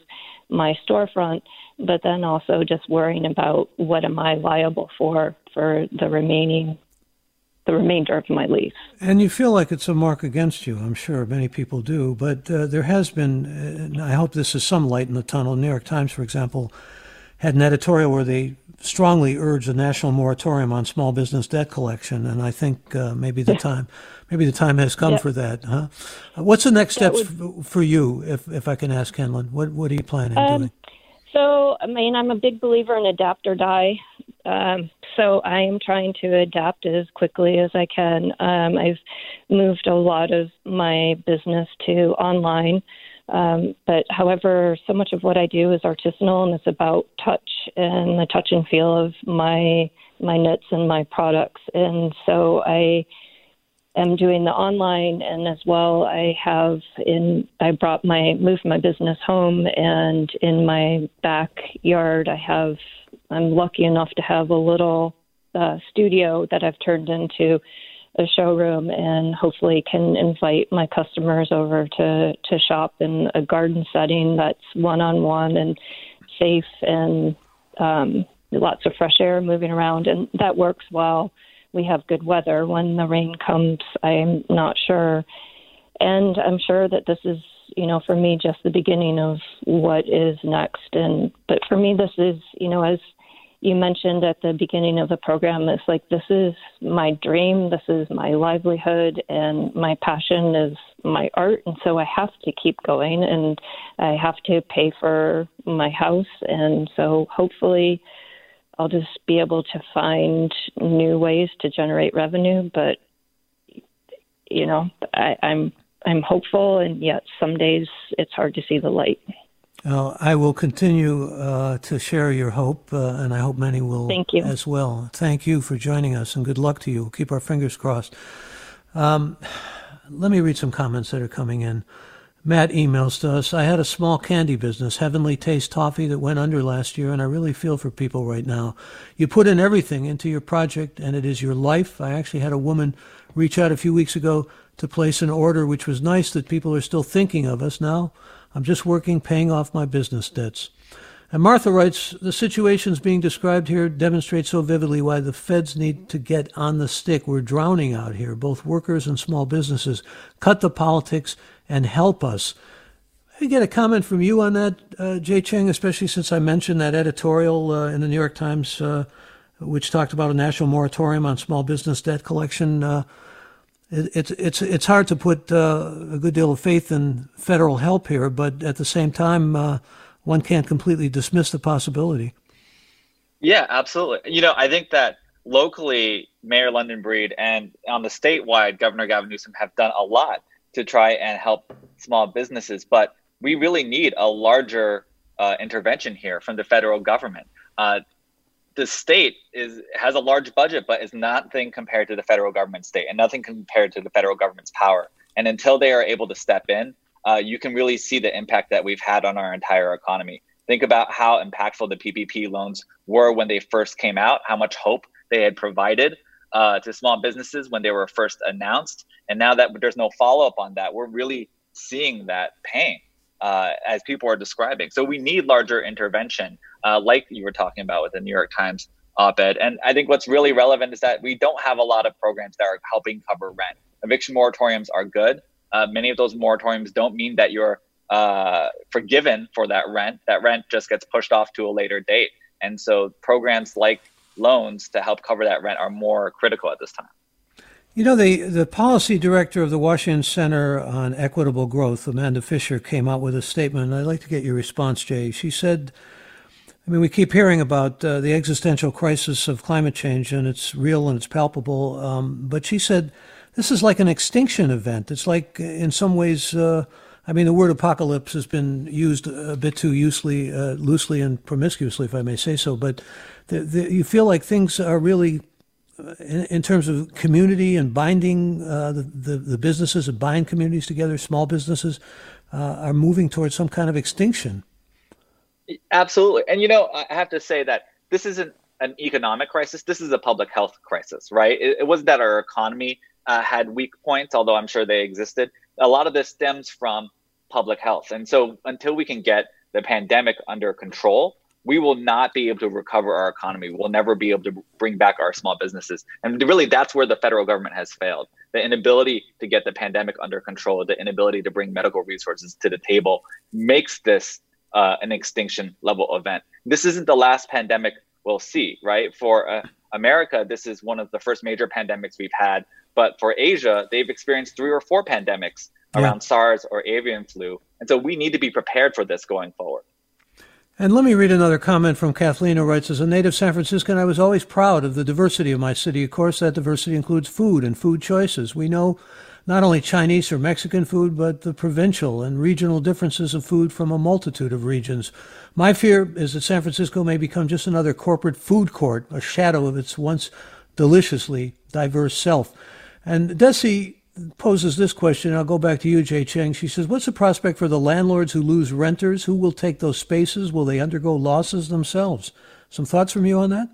I: my storefront, but then also just worrying about what am I liable for for the remaining the remainder of my lease.
A: And you feel like it's a mark against you. I'm sure many people do, but uh, there has been. Uh, I hope this is some light in the tunnel. New York Times, for example, had an editorial where they strongly urged a national moratorium on small business debt collection, and I think uh, maybe the time maybe the time has come for that, huh? What's the next steps would, for you, if if I can ask Kenlyn? What what are you planning um, doing?
I: So, I mean, I'm a big believer in adapt or die. Um, so I am trying to adapt as quickly as I can. Um, I've moved a lot of my business to online. Um, but however, so much of what I do is artisanal and it's about touch and the touch and feel of my my knits and my products. And so I am doing the online and as well I have in I brought my moved my business home and in my backyard I have I'm lucky enough to have a little uh, studio that I've turned into a showroom and hopefully can invite my customers over to to shop in a garden setting that's one on one and safe and um, lots of fresh air moving around, and that works well. we have good weather. When the rain comes, I'm not sure. And I'm sure that this is, you know, for me, just the beginning of what is next. And, but for me, this is, you know, as you mentioned at the beginning of the program, it's like this is my dream, this is my livelihood, and my passion is my art. And so I have to keep going and I have to pay for my house. And so hopefully, I'll just be able to find new ways to generate revenue. But you know, I, I'm I'm hopeful, and yet some days it's hard to see the light.
A: Uh, I will continue uh, to share your hope, uh, and I hope many will
I: Thank you.
A: as well. Thank you for joining us, and good luck to you. We'll keep our fingers crossed. Um, let me read some comments that are coming in. Matt emails to us I had a small candy business, Heavenly Taste Toffee, that went under last year, and I really feel for people right now. You put in everything into your project, and it is your life. I actually had a woman reach out a few weeks ago to place an order, which was nice that people are still thinking of us now. I'm just working, paying off my business debts. And Martha writes, the situations being described here demonstrate so vividly why the feds need to get on the stick. We're drowning out here, both workers and small businesses. Cut the politics and help us. I get a comment from you on that, uh, Jay Cheng, especially since I mentioned that editorial uh, in the New York Times, uh, which talked about a national moratorium on small business debt collection. Uh, it, it's it's it's hard to put uh, a good deal of faith in federal help here, but at the same time, uh, one can't completely dismiss the possibility.
B: Yeah, absolutely. You know, I think that locally, Mayor London Breed and on the statewide, Governor Gavin Newsom have done a lot to try and help small businesses, but we really need a larger uh, intervention here from the federal government. The state is has a large budget, but is nothing compared to the federal government state, and nothing compared to the federal government's power. And until they are able to step in, uh, you can really see the impact that we've had on our entire economy. Think about how impactful the PPP loans were when they first came out, how much hope they had provided uh, to small businesses when they were first announced. And now that there's no follow up on that, we're really seeing that pain uh, as people are describing. So we need larger intervention, uh, like you were talking about with the New York Times op ed. And I think what's really relevant is that we don't have a lot of programs that are helping cover rent. Eviction moratoriums are good. Uh, many of those moratoriums don't mean that you're uh, forgiven for that rent. That rent just gets pushed off to a later date. And so programs like loans to help cover that rent are more critical at this time.
A: You know, the, the policy director of the Washington Center on Equitable Growth, Amanda Fisher, came out with a statement. I'd like to get your response, Jay. She said, I mean, we keep hearing about uh, the existential crisis of climate change, and it's real and it's palpable. Um, but she said, this is like an extinction event. It's like, in some ways, uh, I mean, the word apocalypse has been used a bit too loosely, uh, loosely and promiscuously, if I may say so. But the, the, you feel like things are really in, in, terms of community and binding uh, the, the, the, businesses that bind communities together, small businesses uh, are moving towards some kind of extinction.
B: Absolutely. And, you know, I have to say that this isn't an economic crisis. This is a public health crisis, right? It, it wasn't that our economy uh, had weak points, although I'm sure they existed. A lot of this stems from public health. And so until we can get the pandemic under control, we will not be able to recover our economy. We'll never be able to bring back our small businesses. And really, that's where the federal government has failed. The inability to get the pandemic under control, the inability to bring medical resources to the table makes this uh, an extinction level event. This isn't the last pandemic we'll see, right? For uh, America, this is one of the first major pandemics we've had. But for Asia, they've experienced three or four pandemics yeah. around SARS or avian flu. And so we need to be prepared for this going forward.
A: And let me read another comment from Kathleen, who writes As a native San Franciscan, I was always proud of the diversity of my city. Of course, that diversity includes food and food choices. We know not only Chinese or Mexican food, but the provincial and regional differences of food from a multitude of regions. My fear is that San Francisco may become just another corporate food court, a shadow of its once deliciously diverse self. And Desi poses this question. I'll go back to you, Jay Cheng. She says, What's the prospect for the landlords who lose renters? Who will take those spaces? Will they undergo losses themselves? Some thoughts from you on that?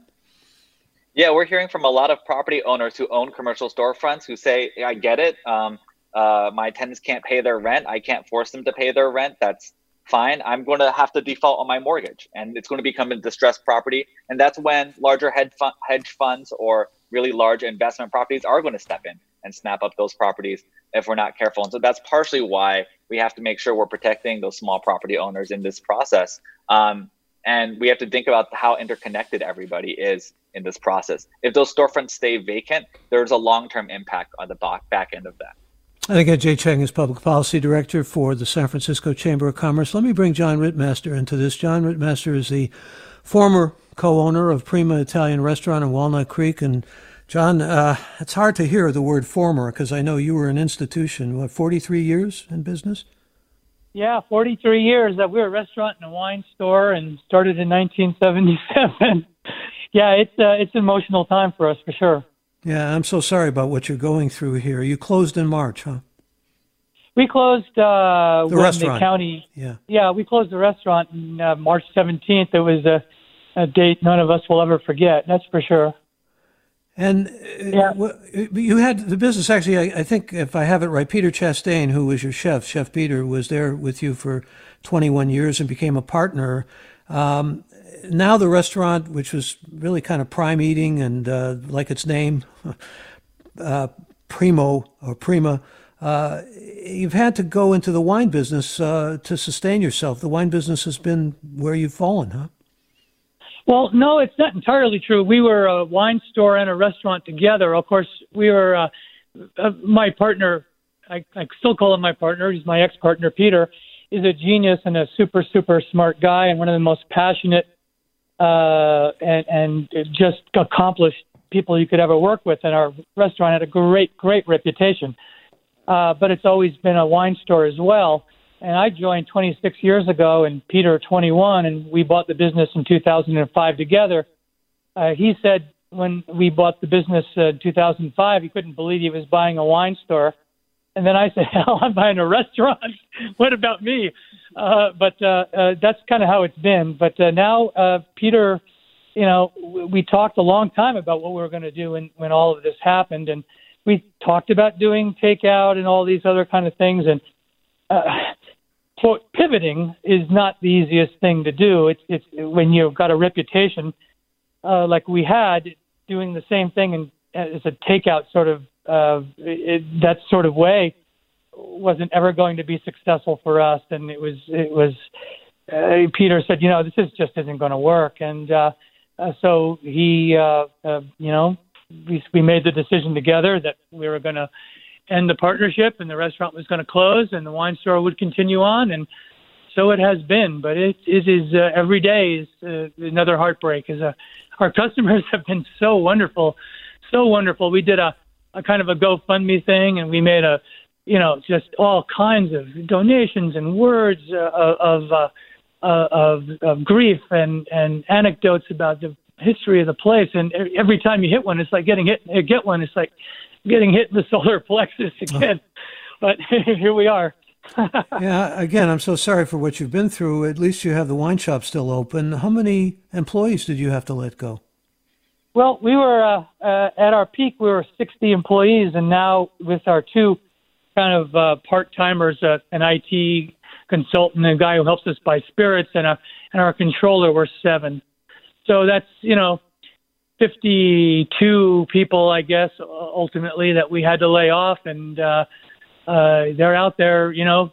B: Yeah, we're hearing from a lot of property owners who own commercial storefronts who say, I get it. Um, uh, my tenants can't pay their rent. I can't force them to pay their rent. That's fine, I'm going to have to default on my mortgage and it's going to become a distressed property. And that's when larger hedge, fund, hedge funds or really large investment properties are going to step in and snap up those properties if we're not careful. And so that's partially why we have to make sure we're protecting those small property owners in this process. Um, and we have to think about how interconnected everybody is in this process. If those storefronts stay vacant, there's a long term impact on the back end of that.
A: And again, Jay Cheng is Public Policy Director for the San Francisco Chamber of Commerce. Let me bring John Rittmaster into this. John Rittmaster is the former co owner of Prima Italian Restaurant in Walnut Creek. And John, uh, it's hard to hear the word former because I know you were an institution, what, 43 years in business?
J: Yeah, 43 years. Uh, we were a restaurant and a wine store and started in 1977. Yeah, it's, uh, it's an emotional time for us for sure.
A: Yeah, I'm so sorry about what you're going through here. You closed in March, huh?
J: We closed uh,
A: the restaurant.
J: the county.
A: Yeah.
J: Yeah, we closed the restaurant on uh, March 17th. It was a, a date none of us will ever forget. That's for sure.
A: And uh, you had the business actually. I, I, think if I have it right, Peter Chastain, who was your chef, Chef Peter, was there with you for 21 years and became a partner. Um, now the restaurant, which was really kind of prime eating and uh, like its name, uh, Primo or Prima, uh, you've had to go into the wine business uh, to sustain yourself. The wine business has been where you've fallen, huh?
J: Well, no, it's not entirely true. We were a wine store and a restaurant together. Of course, we were uh, uh, my partner. I, I still call him my partner. He's my ex-partner, Peter. Is a genius and a super, super smart guy, and one of the most passionate uh, and, and just accomplished people you could ever work with. And our restaurant had a great, great reputation. Uh, but it's always been a wine store as well. And I joined 26 years ago, and Peter 21, and we bought the business in 2005 together. Uh, he said when we bought the business uh, in 2005, he couldn't believe he was buying a wine store. And then I said, "Hell, I'm buying a restaurant. what about me?" Uh, but uh, uh, that's kind of how it's been. But uh, now, uh, Peter, you know, we talked a long time about what we were going to do when when all of this happened, and we talked about doing takeout and all these other kind of things. And uh, pivoting is not the easiest thing to do. It's it's when you've got a reputation uh, like we had, doing the same thing and as a takeout sort of uh, it, that sort of way wasn't ever going to be successful for us. And it was, it was, uh, Peter said, you know, this is just isn't going to work. And, uh, uh, so he, uh, uh, you know, we, we made the decision together that we were going to end the partnership and the restaurant was going to close and the wine store would continue on. And so it has been, but it, it is, uh, every day is uh, another heartbreak as a, our customers have been so wonderful, so wonderful. We did a, a kind of a GoFundMe thing, and we made a, you know, just all kinds of donations and words uh, of uh, uh, of, of grief and and anecdotes about the history of the place. And every time you hit one, it's like getting hit. Uh, get one, it's like getting hit in the solar plexus again. but here we are.
A: yeah, again, I'm so sorry for what you've been through. At least you have the wine shop still open. How many employees did you have to let go?
J: Well, we were uh, uh, at our peak. We were 60 employees, and now with our two kind of uh, part timers, uh, an IT consultant, a guy who helps us buy spirits, and a and our controller, we're seven. So that's you know 52 people, I guess, ultimately that we had to lay off, and uh, uh, they're out there, you know,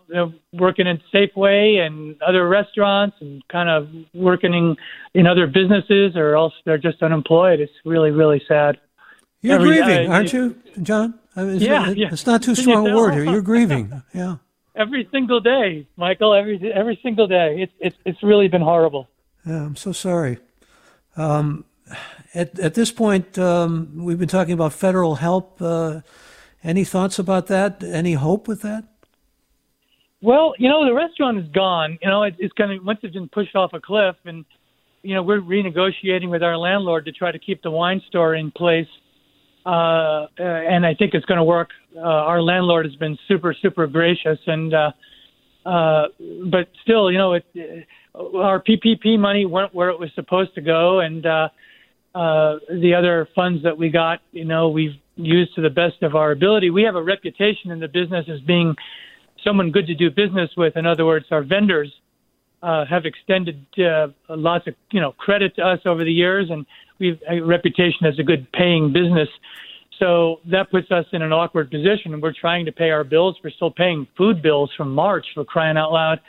J: working in Safeway and other restaurants and kind of working in, in other businesses or else they're just unemployed. It's really, really sad.
A: You're Every, grieving, uh, aren't you, John? I mean, it's,
J: yeah,
A: it,
J: yeah.
A: It's not too strong a word here. You're grieving. Yeah.
J: Every single day, Michael. Every every single day. It's it's it's really been horrible.
A: Yeah, I'm so sorry. Um, at at this point, um, we've been talking about federal help. Uh, any thoughts about that? Any hope with that?
J: Well, you know, the restaurant is gone. You know, it, it's kind of once it's been pushed off a cliff, and you know, we're renegotiating with our landlord to try to keep the wine store in place. Uh, and I think it's going to work. Uh, our landlord has been super, super gracious, and uh, uh, but still, you know, it, uh, our PPP money went where it was supposed to go, and uh, uh, the other funds that we got, you know, we've used to the best of our ability. We have a reputation in the business as being someone good to do business with. In other words, our vendors uh, have extended uh, lots of you know credit to us over the years, and we've a reputation as a good paying business. So that puts us in an awkward position. We're trying to pay our bills. We're still paying food bills from March for crying out loud.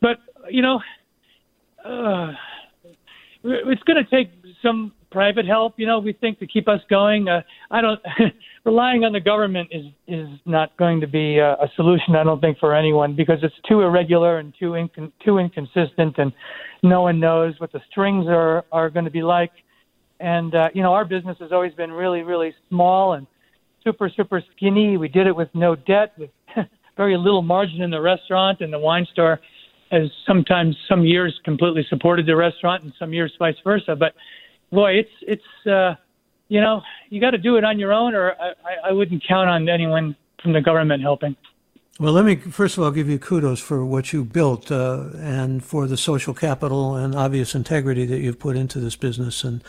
J: But you know, uh, it's going to take some private help. You know, we think to keep us going. Uh, I don't. relying on the government is is not going to be a, a solution. I don't think for anyone because it's too irregular and too incon- too inconsistent, and no one knows what the strings are are going to be like. And uh, you know, our business has always been really, really small and super, super skinny. We did it with no debt, with very little margin in the restaurant, and the wine store has sometimes some years completely supported the restaurant, and some years vice versa. But boy, it's it's uh, you know you got to do it on your own, or I, I wouldn't count on anyone from the government helping.
A: Well, let me first of all give you kudos for what you built uh, and for the social capital and obvious integrity that you've put into this business. And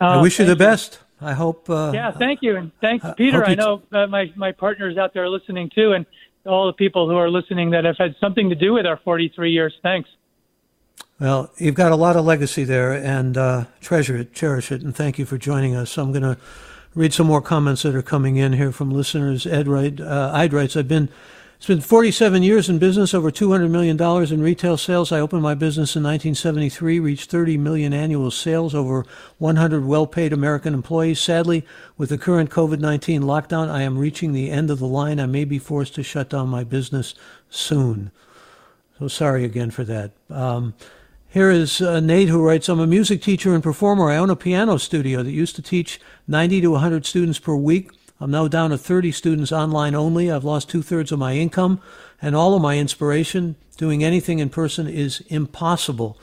A: I wish you the best. I hope. Uh,
J: yeah, thank you, and thanks, Peter. I know uh, my my partners out there listening too, and all the people who are listening that have had something to do with our 43 years. Thanks.
A: Well, you've got a lot of legacy there, and uh, treasure it, cherish it, and thank you for joining us. I'm going to read some more comments that are coming in here from listeners. Ed write, uh, I'd writes, I've been it's been 47 years in business, over 200 million dollars in retail sales. I opened my business in 1973, reached 30 million annual sales, over 100 well-paid American employees. Sadly, with the current COVID-19 lockdown, I am reaching the end of the line. I may be forced to shut down my business soon. So sorry again for that. Um, here is uh, Nate who writes I'm a music teacher and performer. I own a piano studio that used to teach 90 to 100 students per week. I'm now down to 30 students online only. I've lost two thirds of my income and all of my inspiration. Doing anything in person is impossible.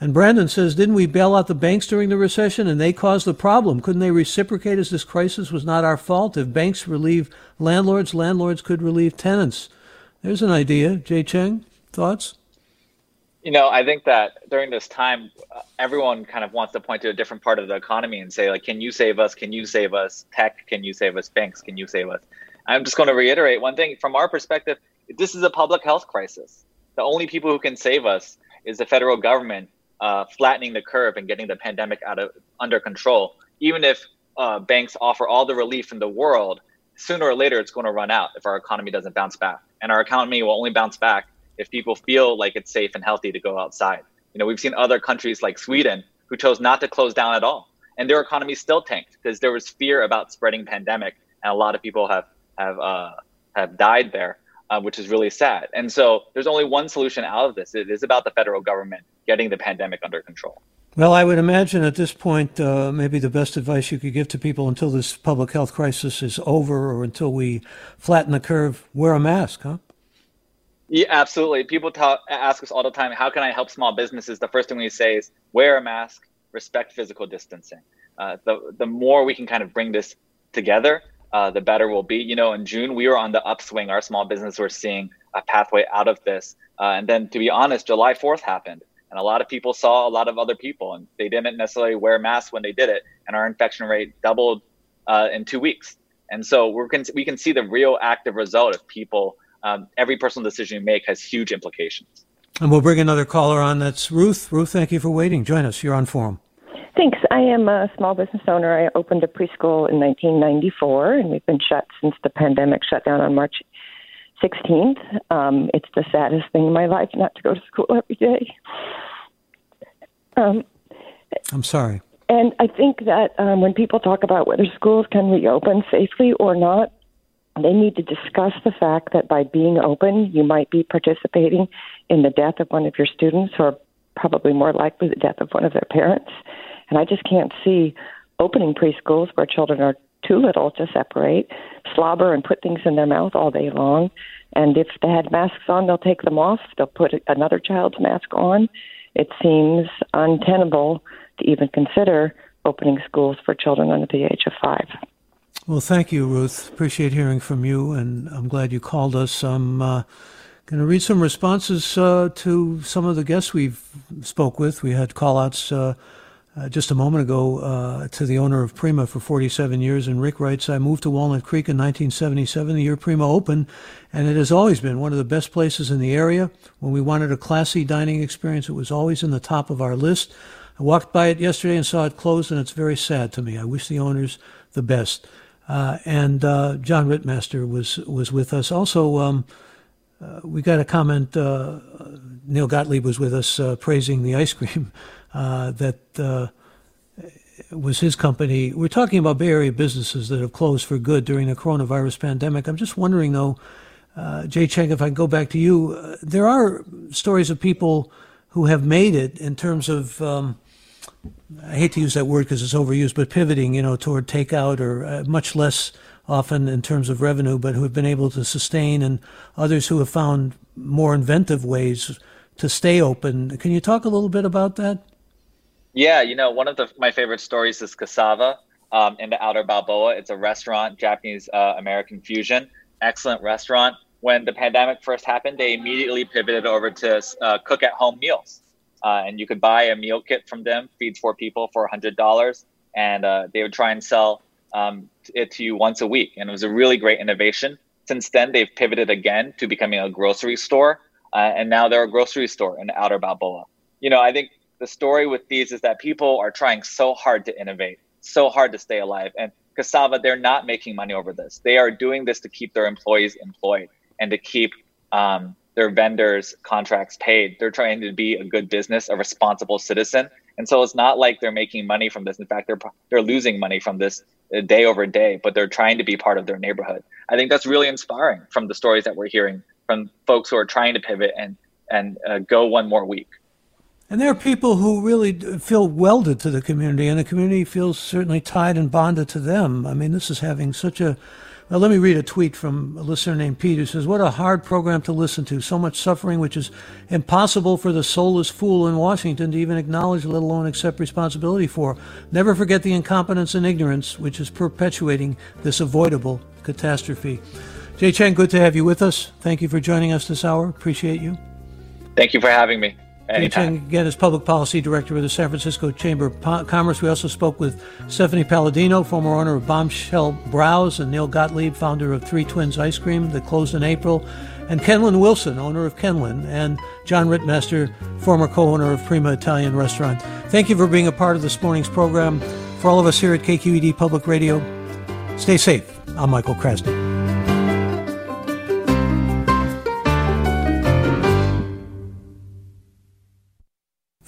A: And Brandon says, Didn't we bail out the banks during the recession and they caused the problem? Couldn't they reciprocate as this crisis was not our fault? If banks relieve landlords, landlords could relieve tenants. There's an idea. Jay Cheng, thoughts?
B: You know, I think that during this time, uh, everyone kind of wants to point to a different part of the economy and say, like, can you save us? Can you save us? Tech, can you save us? Banks, can you save us? I'm just going to reiterate one thing from our perspective this is a public health crisis. The only people who can save us is the federal government uh, flattening the curve and getting the pandemic out of under control. Even if uh, banks offer all the relief in the world, sooner or later it's going to run out if our economy doesn't bounce back. And our economy will only bounce back if people feel like it's safe and healthy to go outside. You know, we've seen other countries like Sweden who chose not to close down at all, and their economy still tanked because there was fear about spreading pandemic, and a lot of people have have uh, have died there, uh, which is really sad. And so, there's only one solution out of this. It is about the federal government getting the pandemic under control.
A: Well, I would imagine at this point, uh, maybe the best advice you could give to people until this public health crisis is over or until we flatten the curve, wear a mask, huh?
B: Yeah, absolutely. People talk, ask us all the time, how can I help small businesses? The first thing we say is wear a mask, respect physical distancing. Uh, the, the more we can kind of bring this together, uh, the better we'll be. You know, in June, we were on the upswing. Our small business were seeing a pathway out of this. Uh, and then, to be honest, July 4th happened. And a lot of people saw a lot of other people, and they didn't necessarily wear masks when they did it. And our infection rate doubled uh, in two weeks. And so we're, we can see the real active result of people um, every personal decision you make has huge implications.
A: And we'll bring another caller on. That's Ruth. Ruth, thank you for waiting. Join us. You're on Forum.
K: Thanks. I am a small business owner. I opened a preschool in 1994, and we've been shut since the pandemic shut down on March 16th. Um, it's the saddest thing in my life not to go to school every day. Um,
A: I'm sorry.
K: And I think that um, when people talk about whether schools can reopen safely or not, they need to discuss the fact that by being open, you might be participating in the death of one of your students, or probably more likely the death of one of their parents. And I just can't see opening preschools where children are too little to separate, slobber and put things in their mouth all day long. And if they had masks on, they'll take them off. They'll put another child's mask on. It seems untenable to even consider opening schools for children under the age of five.
A: Well, thank you, Ruth. Appreciate hearing from you, and I'm glad you called us. I'm uh, going to read some responses uh, to some of the guests we've spoke with. We had call-outs uh, uh, just a moment ago uh, to the owner of Prima for 47 years, and Rick writes, I moved to Walnut Creek in 1977, the year Prima opened, and it has always been one of the best places in the area. When we wanted a classy dining experience, it was always in the top of our list. I walked by it yesterday and saw it closed, and it's very sad to me. I wish the owners the best. Uh, and uh, John Rittmaster was was with us. Also, um, uh, we got a comment. Neal Gottlieb was with us praising the ice cream that was his company. We're talking about Bay Area businesses that have closed for good during the coronavirus pandemic. I'm just wondering, though, uh, Jay Cheng, if I can go back to you, uh, there are stories of people who have made it in terms of um, I hate to use that word because it's overused, but pivoting, you know, toward takeout or uh, much less often in terms of revenue, but who have been able to sustain, and others who have found more inventive ways to stay open. Can you talk a little bit about that?
B: Yeah, you know, one of the, my favorite stories is Cassava um, in the Outer Balboa. It's a restaurant, Japanese uh, American fusion, excellent restaurant. When the pandemic first happened, they immediately pivoted over to uh, cook at home meals uh, and you could buy a meal kit from them, feeds four people for $100, and uh, they would try and sell um, it to you once a week. And it was a really great innovation. Since then, they've pivoted again to becoming a grocery store, uh, and now they're a grocery store in Outer Balboa. You know, I think the story with these is that people are trying so hard to innovate, so hard to stay alive. And Cassava, they're not making money over this. They are doing this to keep their employees employed and to keep um, their vendors contracts paid. They're trying to be a good business, a responsible citizen. And so it's not like they're making money from this. In fact, they're they're losing money from this uh, day over day, but they're trying to be part of their neighborhood. I think that's really inspiring from the stories that we're hearing from folks who are trying to pivot and and uh, go one more week.
A: And there are people who really feel welded to the community, and the community feels certainly tied and bonded to them. I mean, this is having such a let me read a tweet from a listener named Pete who says, What a hard program to listen to. So much suffering, which is impossible for the soulless fool in Washington to even acknowledge, let alone accept responsibility for. Never forget the incompetence and ignorance which is perpetuating this avoidable catastrophe. Jay Cheng, good to have you with us. Thank you for joining us this hour. Appreciate you.
B: Thank you for having me.
A: Anytime. again is Public Policy Director with the San Francisco Chamber of Commerce. We also spoke with Stephanie Palladino, former owner of Bombshell Browse, and Neal Gottlieb, founder of Three Twins Ice Cream that closed in April, and Kenlyn Wilson, owner of Kenlyn, and John Rittmaster, former co-owner of Prima Italian Restaurant. Thank you for being a part of this morning's program. For all of us here at KQED Public Radio, stay safe. I'm Michael Krasny.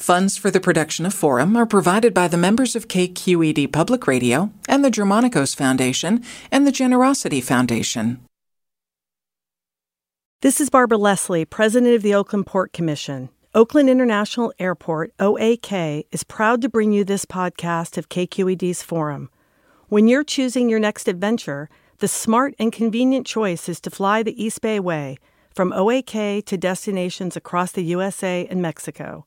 L: Funds for the production of Forum are provided by the members of KQED Public Radio and the Germanacos Foundation and the Generosity Foundation.
M: This is Barbara Leslie, President of the Oakland Port Commission. Oakland International Airport, OAK, is proud to bring you this podcast of KQED's Forum. When you're choosing your next adventure, the smart and convenient choice is to fly the East Bay Way from OAK to destinations across the USA and Mexico.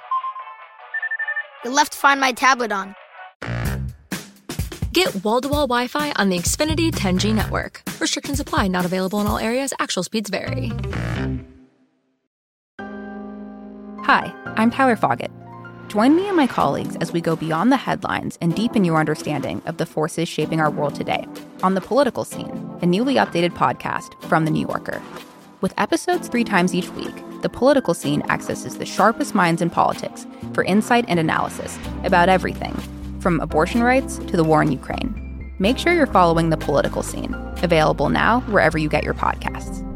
N: You left Find My tablet on.
O: Get wall-to-wall Wi-Fi on the Xfinity 10G network. Restrictions apply. Not available in all areas. Actual speeds vary.
P: Hi, I'm Tyler Foggett. Join me and my colleagues as we go beyond the headlines and deepen your understanding of the forces shaping our world today on The Political Scene, a newly updated podcast from The New Yorker. With episodes three times each week, the political scene accesses the sharpest minds in politics for insight and analysis about everything, from abortion rights to the war in Ukraine. Make sure you're following the political scene, available now wherever you get your podcasts.